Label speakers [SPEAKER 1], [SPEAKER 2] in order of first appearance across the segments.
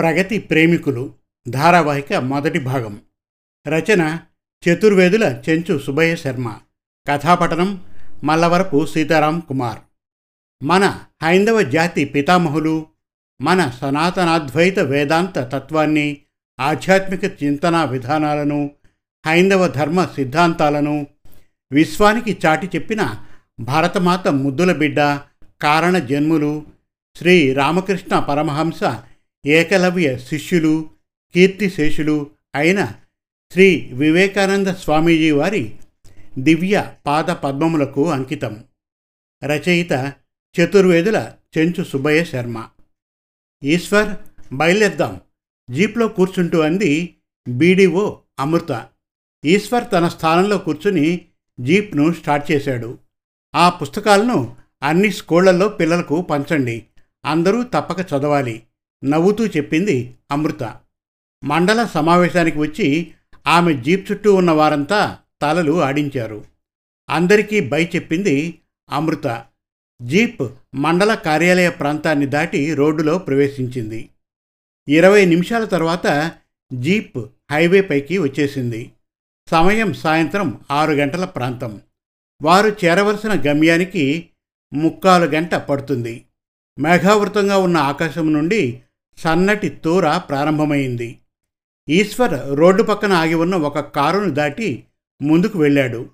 [SPEAKER 1] ప్రగతి ప్రేమికులు ధారావాహిక మొదటి భాగం. రచన చతుర్వేదుల చెంచు సుభయ శర్మ. కథాపఠనం మల్లవరపు సీతారాం కుమార్. మన హైందవ జాతి పితామహులు మన సనాతనాద్వైత వేదాంత తత్వాన్ని ఆధ్యాత్మిక చింతనా విధానాలను హైందవ ధర్మ సిద్ధాంతాలను విశ్వానికి చాటి చెప్పిన భారతమాత ముద్దుల బిడ్డ కారణ జన్ములు శ్రీ రామకృష్ణ పరమహంస ఏకలవ్య శిష్యులు కీర్తిశేషులు అయిన శ్రీ వివేకానంద స్వామీజీ వారి దివ్య పాద పద్మములకు అంకితం. రచయిత చతుర్వేదుల చెంచు సుబ్బయ్య శర్మ. ఈశ్వర్ బయలుదేద్దాం జీప్లో కూర్చుంటూ అంది బీడీఓ అమృత. ఈశ్వర్ తన స్థానంలో కూర్చుని జీప్ను స్టార్ట్ చేశాడు. ఆ పుస్తకాలను అన్ని స్కూళ్ళలో పిల్లలకు పంచండి. అందరూ తప్పక చదవాలి. నవ్వుతూ చెప్పింది అమృత. మండల సమావేశానికి వచ్చి ఆమె జీప్ చుట్టూ ఉన్న వారంతా తలలు ఆడించారు. అందరికీ బై చెప్పింది అమృత. జీప్ మండల కార్యాలయ ప్రాంతాన్ని దాటి రోడ్డులో ప్రవేశించింది. ఇరవై నిమిషాల తర్వాత జీప్ హైవేపైకి వచ్చేసింది. సమయం సాయంత్రం ఆరు గంటల ప్రాంతం. వారు చేరవలసిన గమ్యానికి ముక్కాలు గంట పడుతుంది. మేఘావృతంగా ఉన్న ఆకాశం నుండి సన్నటి తూర ప్రారంభమైంది. ఈశ్వర్ రోడ్డు పక్కన ఆగి ఉన్న ఒక కారును దాటి ముందుకు వెళ్ళాడు.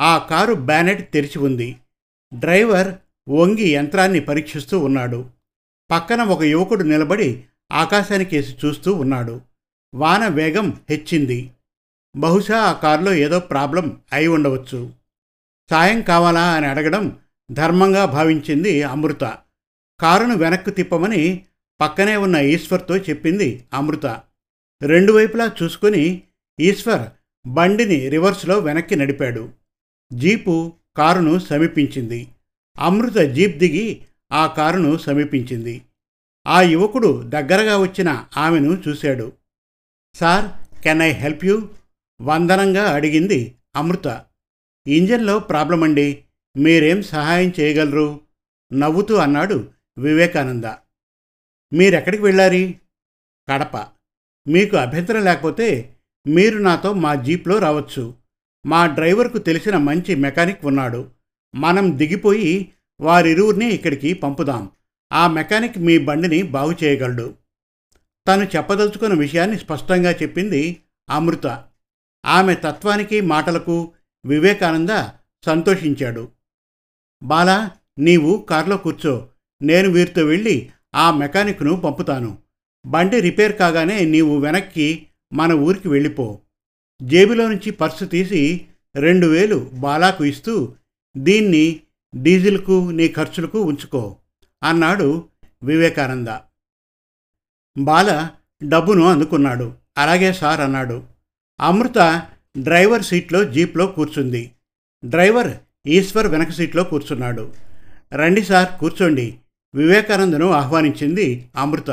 [SPEAKER 1] ఆ కారు బ్యానెట్ తెరిచి ఉంది. డ్రైవర్ వంగి యంత్రాన్ని పరీక్షిస్తూ ఉన్నాడు. పక్కన ఒక యువకుడు నిలబడి ఆకాశానికేసి చూస్తూ ఉన్నాడు. వాన వేగం హెచ్చింది. బహుశా ఆ కారులో ఏదో ప్రాబ్లం అయి ఉండవచ్చు. సాయం కావాలా అని అడగడం ధర్మంగా భావించింది అమృత. కారును వెనక్కు తిప్పమని పక్కనే ఉన్న ఈశ్వర్తో చెప్పింది అమృత. రెండు వైపులా చూసుకొని ఈశ్వర్ బండిని రివర్స్లో వెనక్కి నడిపాడు. జీపు కారును సమీపించింది. అమృత జీప్ దిగి ఆ కారును సమీపించింది. ఆ యువకుడు దగ్గరగా వచ్చిన ఆమెను చూశాడు. Sir can I help you? వందనంగా అడిగింది అమృత. ఇంజన్లో ప్రాబ్లం అండి మీరేం సహాయం చేయగలరు? నవ్వుతూ అన్నాడు వివేకానంద. మీరెక్కడికి వెళ్ళారి? కడప. మీకు అభ్యంతరం లేకపోతే మీరు నాతో మా జీప్లో రావచ్చు. మా డ్రైవర్కు తెలిసిన మంచి మెకానిక్ ఉన్నాడు. మనం దిగిపోయి వారిరువురిని ఇక్కడికి పంపుదాం. ఆ మెకానిక్ మీ బండిని బాగు చేయగలడు. తను చెప్పదలుచుకున్న విషయాన్ని స్పష్టంగా చెప్పింది అమృత. ఆమె తత్వానికి మాటలకు వివేకానంద సంతోషించాడు. బాలా నీవు కారులో కూర్చో. నేను వీరితో వెళ్ళి ఆ మెకానిక్ను పంపుతాను. బండి రిపేర్ కాగానే నీవు వెనక్కి మన ఊరికి వెళ్ళిపో. జేబులో నుంచి పర్సు తీసి రెండు వేలు బాలాకు ఇస్తూ దీన్ని డీజిల్కు నీ ఖర్చులకు ఉంచుకో అన్నాడు వివేకానంద. బాల డబ్బును అందుకున్నాడు. అలాగే సార్ అన్నాడు. అమృత డ్రైవర్ సీట్లో జీప్లో కూర్చుంది. డ్రైవర్ ఈశ్వర్ వెనక సీట్లో కూర్చున్నాడు. రండి సార్ కూర్చోండి. వివేకానందను ఆహ్వానించింది అమృత.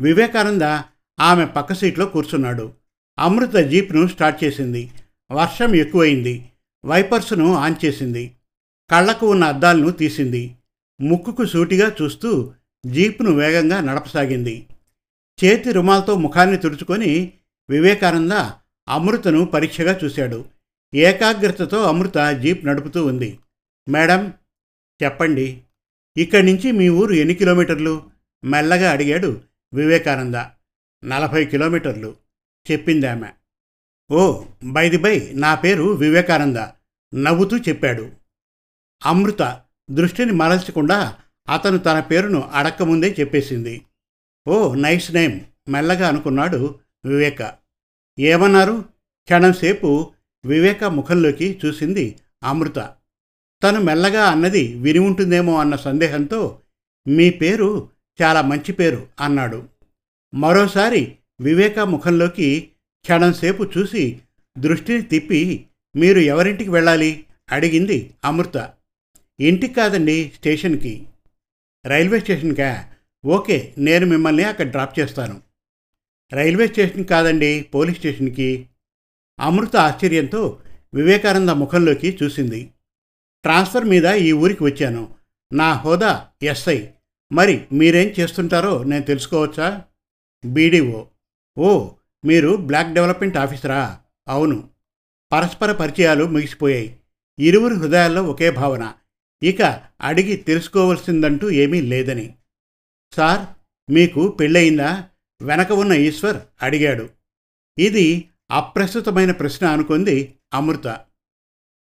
[SPEAKER 1] వివేకానంద ఆమె పక్క సీట్లో కూర్చున్నాడు. అమృత జీప్ను స్టార్ట్ చేసింది. వర్షం ఎక్కువైంది. వైపర్స్ను ఆన్ చేసింది. కళ్ళకు ఉన్న అద్దాలను తీసింది. ముక్కుకు సూటిగా చూస్తూ జీప్ను వేగంగా నడపసాగింది. చేతి రుమాలతో ముఖాన్ని తుడుచుకొని వివేకానంద అమృతను పరీక్షగా చూశాడు. ఏకాగ్రతతో అమృత జీప్ నడుపుతూ ఉంది. మేడం చెప్పండి. ఇక్కడి నుంచి మీ ఊరు ఎన్ని కిలోమీటర్లు? మెల్లగా అడిగాడు వివేకానంద. నలభై కిలోమీటర్లు చెప్పింది ఆమె. ఓ బైది బై నా పేరు వివేకానంద నవ్వుతూ చెప్పాడు. అమృత దృష్టిని మరల్చకుండా అతను తన పేరును అడక్కముందే చెప్పేసింది. ఓ నైస్ నేమ్ మెల్లగా అనుకున్నాడు వివేక. ఏమన్నారు? క్షణంసేపు వివేక ముఖంలోకి చూసింది అమృత. తను మెల్లగా అన్నది విని ఉంటుందేమో అన్న సందేహంతో మీ పేరు చాలా మంచి పేరు అన్నాడు. మరోసారి వివేక ముఖంలోకి క్షణంసేపు చూసి దృష్టిని తిప్పి మీరు ఎవరింటికి వెళ్ళాలి? అడిగింది అమృత. ఇంటికి కాదండి స్టేషన్కి. రైల్వే స్టేషన్కా? ఓకే నేను మిమ్మల్ని అక్కడ డ్రాప్ చేస్తాను. రైల్వే స్టేషన్ కాదండి పోలీస్ స్టేషన్కి. అమృత ఆశ్చర్యంతో వివేకానంద ముఖంలోకి చూసింది. ట్రాన్స్ఫర్ మీద ఈ ఊరికి వచ్చాను. నా హోదా ఎస్ఐ. మరి మీరేం చేస్తుంటారో నేను తెలుసుకోవచ్చా? బీడీఓ. ఓ మీరు బ్లాక్ డెవలప్మెంట్ ఆఫీసరా? అవును. పరస్పర పరిచయాలు ముగిసిపోయాయి. ఇరువురి హృదయాల్లో ఒకే భావన. ఇక అడిగి తెలుసుకోవలసిందంటూ ఏమీ లేదని. సార్ మీకు పెళ్ళయిందా? వెనక ఉన్న ఈశ్వర్ అడిగాడు. ఇది అప్రస్తుతమైన ప్రశ్న అనుకుంది అమృత.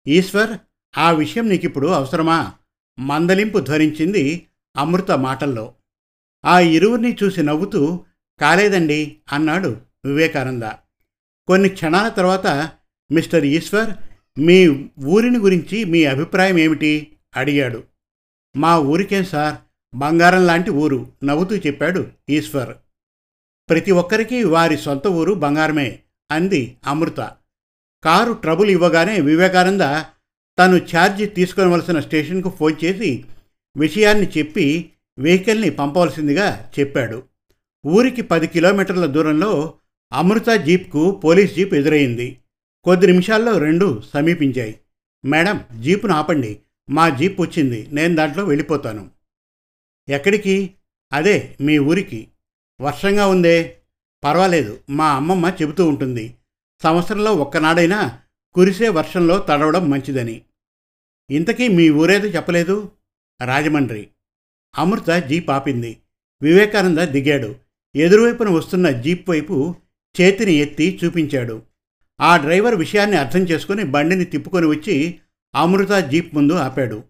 [SPEAKER 1] ఈశ్వర్ ఆ విషయం నీకిప్పుడు అవసరమా? మందలింపు ధ్వనించింది అమృత మాటల్లో. ఆ ఇరువురిని చూసి నవ్వుతూ కాలేదండి అన్నాడు వివేకానంద. కొన్ని క్షణాల తర్వాత మిస్టర్ ఈశ్వర్ మీ ఊరిని గురించి మీ అభిప్రాయం ఏమిటి? అడిగాడు. మా ఊరికేం సార్? బంగారం లాంటి ఊరు నవ్వుతూ చెప్పాడు ఈశ్వర్. ప్రతి ఒక్కరికి వారి సొంత ఊరు బంగారమే అంది అమృత. కారు ట్రబుల్ ఇవ్వగానే వివేకానంద తను ఛార్జ్ తీసుకొనవలసిన స్టేషన్కు ఫోన్ చేసి విషయాన్ని చెప్పి వెహికల్ని పంపవలసిందిగా చెప్పాడు. ఊరికి పది కిలోమీటర్ల దూరంలో అమృత జీప్కు పోలీస్ జీప్ ఎదురైంది. కొద్ది నిమిషాల్లో రెండు సమీపించాయి. మేడం జీపును ఆపండి. మా జీప్ వచ్చింది. నేను దాంట్లో వెళ్ళిపోతాను. ఎక్కడికి? అదే మీ ఊరికి. వర్షంగా ఉందే. పర్వాలేదు. మా అమ్మమ్మ చెబుతూ ఉంటుంది. సంవత్సరంలో ఒక్కనాడైనా కురిసే వర్షంలో తడవడం మంచిదని. ఇంతకీ మీ ఊరేదో చెప్పలేదు? రాజమండ్రి. అమృత జీప్ ఆపింది. వివేకానంద దిగాడు. ఎదురువైపున వస్తున్న జీప్ వైపు చేతిని ఎత్తి చూపించాడు. ఆ డ్రైవర్ విషయాన్ని అర్థం చేసుకుని బండిని తిప్పుకొని వచ్చి అమృత జీప్ ముందు ఆపాడు.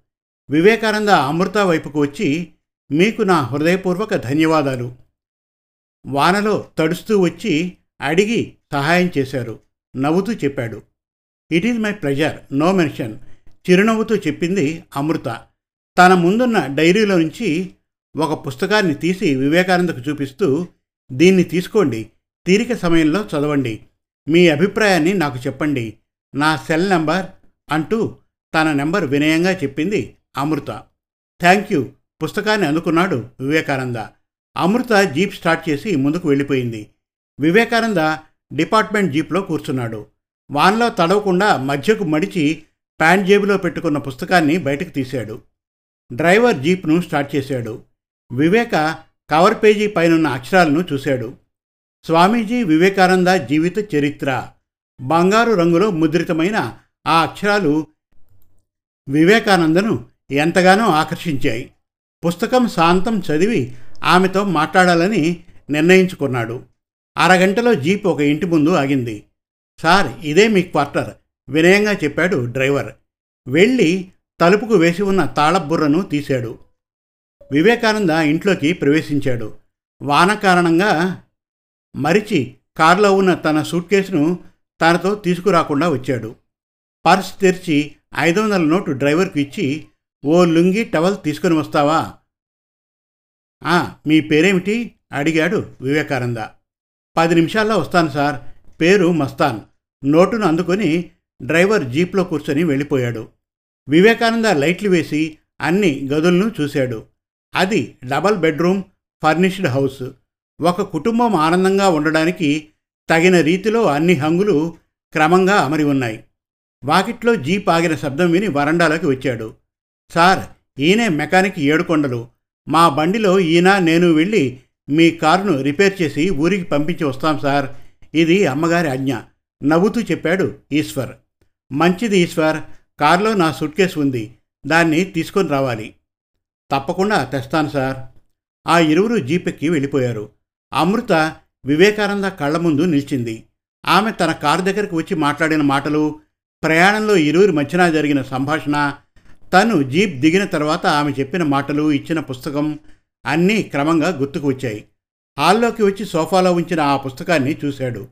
[SPEAKER 1] వివేకానంద అమృత వైపుకు వచ్చి మీకు నా హృదయపూర్వక ధన్యవాదాలు. వానలో తడుస్తూ వచ్చి అడిగి సహాయం చేశారు. నవ్వుతూ చెప్పాడు. It is my pleasure no mention చిరునవ్వుతూ చెప్పింది అమృత. తన ముందున్న డైరీలో నుంచి ఒక పుస్తకాన్ని తీసి వివేకానందకు చూపిస్తూ దీన్ని తీసుకోండి తీరిక సమయంలో చదవండి మీ అభిప్రాయాన్ని నాకు చెప్పండి నా సెల్ నెంబర్ అంటూ తన నెంబర్ వినయంగా చెప్పింది అమృత. థ్యాంక్ యూ పుస్తకాన్ని అందుకున్నాడు వివేకానంద. అమృత జీప్ స్టార్ట్ చేసి ముందుకు వెళ్ళిపోయింది. వివేకానంద డిపార్ట్మెంట్ జీప్లో కూర్చున్నాడు. వాన్లో తడవకుండా మధ్యకు మడిచి ప్యాంట్ జేబులో పెట్టుకున్న పుస్తకాన్ని బయటకు తీశాడు. డ్రైవర్ జీప్ను స్టార్ట్ చేశాడు. వివేక కవర్ పేజీ పైనున్న అక్షరాలను చూశాడు. స్వామీజీ వివేకానంద జీవిత చరిత్ర. బంగారు రంగులో ముద్రితమైన ఆ అక్షరాలు వివేకానందను ఎంతగానో ఆకర్షించాయి. పుస్తకం శాంతం చదివి ఆమెతో మాట్లాడాలని నిర్ణయించుకున్నాడు. అరగంటలో జీప్ ఒక ఇంటి ముందు ఆగింది. సార్ ఇదే మీ క్వార్టర్ వినయంగా చెప్పాడు డ్రైవర్. వెళ్ళి తలుపుకు వేసి ఉన్న తాళబుర్రను తీశాడు. వివేకానంద ఇంట్లోకి ప్రవేశించాడు. వాన కారణంగా మరిచి కారులో ఉన్న తన సూట్ కేసును తనతో తీసుకురాకుండా వచ్చాడు. పర్స్ తెరిచి ఐదు వందల నోటు డ్రైవర్కు ఇచ్చి ఓ లుంగి టవల్ తీసుకొని వస్తావా? మీ పేరేమిటి? అడిగాడు వివేకానంద. పది నిమిషాల్లో వస్తాను సార్. పేరు మస్తాన్. నోటును అందుకొని డ్రైవర్ జీప్లో కూర్చొని వెళ్ళిపోయాడు. వివేకానంద లైట్లు వేసి అన్ని గదులను చూశాడు. అది డబల్ బెడ్రూమ్ ఫర్నిష్డ్ హౌస్. ఒక కుటుంబం ఆనందంగా ఉండడానికి తగిన రీతిలో అన్ని హంగులు క్రమంగా అమరి ఉన్నాయి. వాకిట్లో జీప్ ఆగిన శబ్దం విని వరండాలోకి వచ్చాడు. సార్ ఈయనే మెకానిక్ ఏడుకొండలు. మా బండిలో ఈయన నేను వెళ్ళి మీ కారును రిపేర్ చేసి ఊరికి పంపించి వస్తాం సార్. ఇది అమ్మగారి ఆజ్ఞ. నవ్వుతూ చెప్పాడు ఈశ్వర్. మంచిది ఈశ్వర్. కారులో నా సూట్ కేసు ఉంది. దాన్ని తీసుకొని రావాలి. తప్పకుండా తెస్తాను సార్. ఆ ఇరువురు జీపెక్కి వెళ్ళిపోయారు. అమృత వివేకానంద కళ్ళ ముందు నిలిచింది. ఆమె తన కారు దగ్గరకు వచ్చి మాట్లాడిన మాటలు ప్రయాణంలో ఇరువురి మధ్యన జరిగిన సంభాషణ తను జీప్ దిగిన తర్వాత ఆమె చెప్పిన మాటలు ఇచ్చిన పుస్తకం అన్నీ క్రమంగా గుర్తుకు వచ్చాయి. హాల్లోకి వచ్చి సోఫాలో ఉంచిన ఆ పుస్తకాన్ని చూశాడు.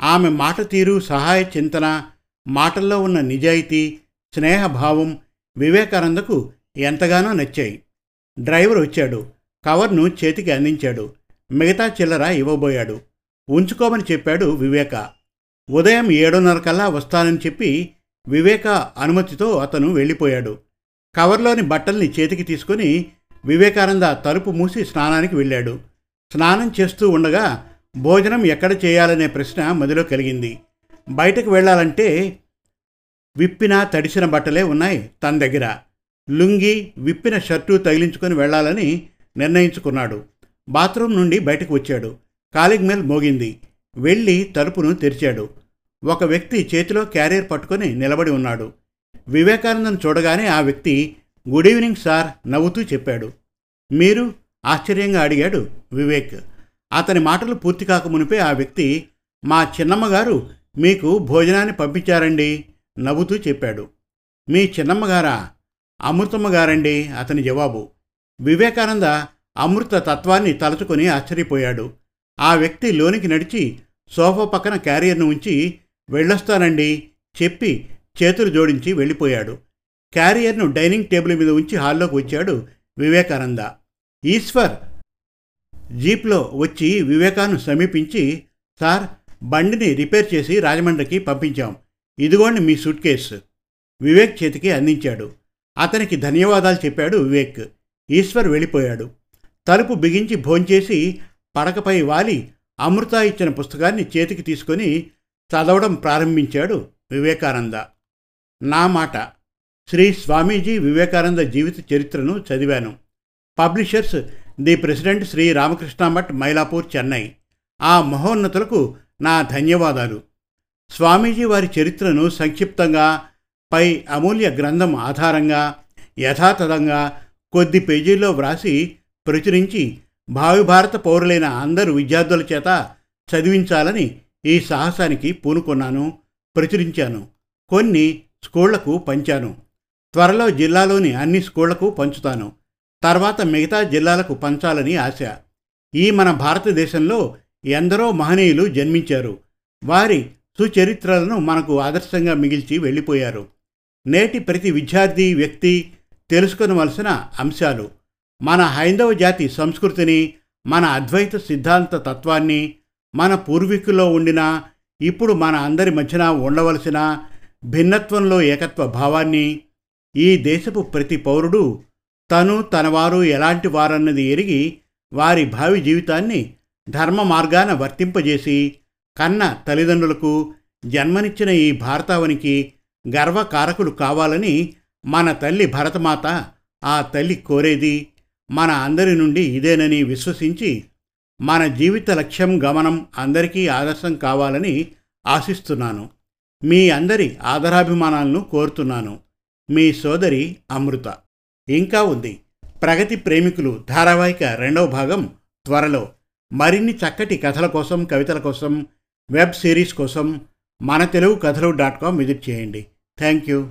[SPEAKER 1] ఆమె మాట తీరు సహాయ చింతన మాటల్లో ఉన్న నిజాయితీ స్నేహభావం వివేకానందకు ఎంతగానో నచ్చాయి. డ్రైవర్ వచ్చాడు. కవర్ను చేతికి అందించాడు. మిగతా చిల్లర ఇవ్వబోయాడు. ఉంచుకోమని చెప్పాడు వివేక. ఉదయం ఏడున్నర కల్లా వస్తానని చెప్పి వివేక అనుమతితో అతను వెళ్ళిపోయాడు. కవర్లోని బట్టల్ని చేతికి తీసుకొని వివేకానంద తలుపు మూసి స్నానానికి వెళ్ళాడు. స్నానం చేస్తూ ఉండగా భోజనం ఎక్కడ చేయాలనే ప్రశ్న మదిలో కలిగింది. బయటకు వెళ్ళాలంటే విప్పిన తడిసిన బట్టలే ఉన్నాయి తన దగ్గర. లుంగి విప్పిన షర్టు తగిలించుకొని వెళ్ళాలని నిర్ణయించుకున్నాడు. బాత్రూమ్ నుండి బయటకు వచ్చాడు. కాలింగ్ మెల్ మోగింది. వెళ్ళి తలుపును తెరిచాడు. ఒక వ్యక్తి చేతిలో క్యారియర్ పట్టుకొని నిలబడి ఉన్నాడు. వివేకానందను చూడగానే ఆ వ్యక్తి గుడ్ ఈవినింగ్ సార్ నవ్వుతూ చెప్పాడు. మీరు ఆశ్చర్యంగా అడిగాడు వివేక్. అతని మాటలు పూర్తి కాకమునిపే ఆ వ్యక్తి మా చిన్నమ్మగారు మీకు భోజనాన్ని పంపించారండి నవ్వుతూ చెప్పాడు. మీ చిన్నమ్మగారా? అమృతమ్మ గారండి అతని జవాబు. వివేకానంద అమృత తత్వాన్ని తలుచుకొని ఆశ్చర్యపోయాడు. ఆ వ్యక్తి లోనికి నడిచి సోఫా పక్కన క్యారియర్ను ఉంచి వెళ్ళొస్తానండి చెప్పి చేతులు జోడించి వెళ్ళిపోయాడు. క్యారియర్ను డైనింగ్ టేబుల్ మీద ఉంచి హాల్లోకి వచ్చాడు వివేకానంద. ఈశ్వర్ జీప్లో వచ్చి వివేకాను సమీపించి సార్ బండిని రిపేర్ చేసి రాజమండ్రికి పంపించాం. ఇదిగోండి మీ సూట్ కేసు. వివేక్ చేతికి అందించాడు. అతనికి ధన్యవాదాలు చెప్పాడు వివేక్. ఈశ్వర్ వెళ్ళిపోయాడు. తలుపు బిగించి భోంచేసి పడకపై వాలి అమృత ఇచ్చిన పుస్తకాన్ని చేతికి తీసుకొని చదవడం ప్రారంభించాడు వివేకానంద. నా మాట. శ్రీ స్వామీజీ వివేకానంద జీవిత చరిత్రను చదివాను. Publishers the president Shri Ramakrishna Math Mylapore Chennai. ఆ మహోన్నతులకు నా ధన్యవాదాలు. స్వామీజీ వారి చరిత్రను సంక్షిప్తంగా పై అమూల్య గ్రంథం ఆధారంగా యథాతథంగా కొద్ది పేజీల్లో వ్రాసి ప్రచురించి భావి భారత పౌరులైన అందరు విద్యార్థుల చేత చదివించాలని ఈ సాహసానికి పూనుకున్నాను ప్రచురించాను కొన్ని స్కూళ్ళకు పంచాను. త్వరలో జిల్లాలోని అన్ని స్కూళ్ళకు పంచుతాను. తర్వాత మిగతా జిల్లాలకు పంచాలని ఆశ. ఈ మన భారతదేశంలో ఎందరో మహనీయులు జన్మించారు. వారి సుచరిత్రలను మనకు ఆదర్శంగా మిగిల్చి వెళ్ళిపోయారు. నేటి ప్రతి విద్యార్థి వ్యక్తి తెలుసుకొనవలసిన అంశాలు. మన హైందవ జాతి సంస్కృతిని మన అద్వైత సిద్ధాంత తత్వాన్ని మన పూర్వీకుల్లో ఉండిన ఇప్పుడు మన అందరి మధ్యన ఉండవలసిన భిన్నత్వంలో ఏకత్వ భావాన్ని ఈ దేశపు ప్రతి పౌరుడు తను తనవారు ఎలాంటి వారన్నది ఎరిగి వారి భావి జీవితాన్ని ధర్మ మార్గాన వర్తింపజేసి కన్న తల్లిదండ్రులకు జన్మనిచ్చిన ఈ భారతావనికి గర్వకారకులు కావాలని మన తల్లి భరతమాత ఆ తల్లి కోరేది మన అందరి నుండి ఇదేనని విశ్వసించి మన జీవిత లక్ష్యం గమనం అందరికీ ఆదర్శం కావాలని ఆశిస్తున్నాను. మీ అందరి ఆదరాభిమానాలను కోరుతున్నాను. మీ సోదరి అమృత. ఇంకా ఉంది. ప్రగతి ప్రేమికులు ధారావాహిక రెండవ భాగం త్వరలో. మరిన్ని చక్కటి కథల కోసం కవితల కోసం వెబ్ సిరీస్ కోసం Mana Telugu Kathalu dot com visit చేయండి. Thank you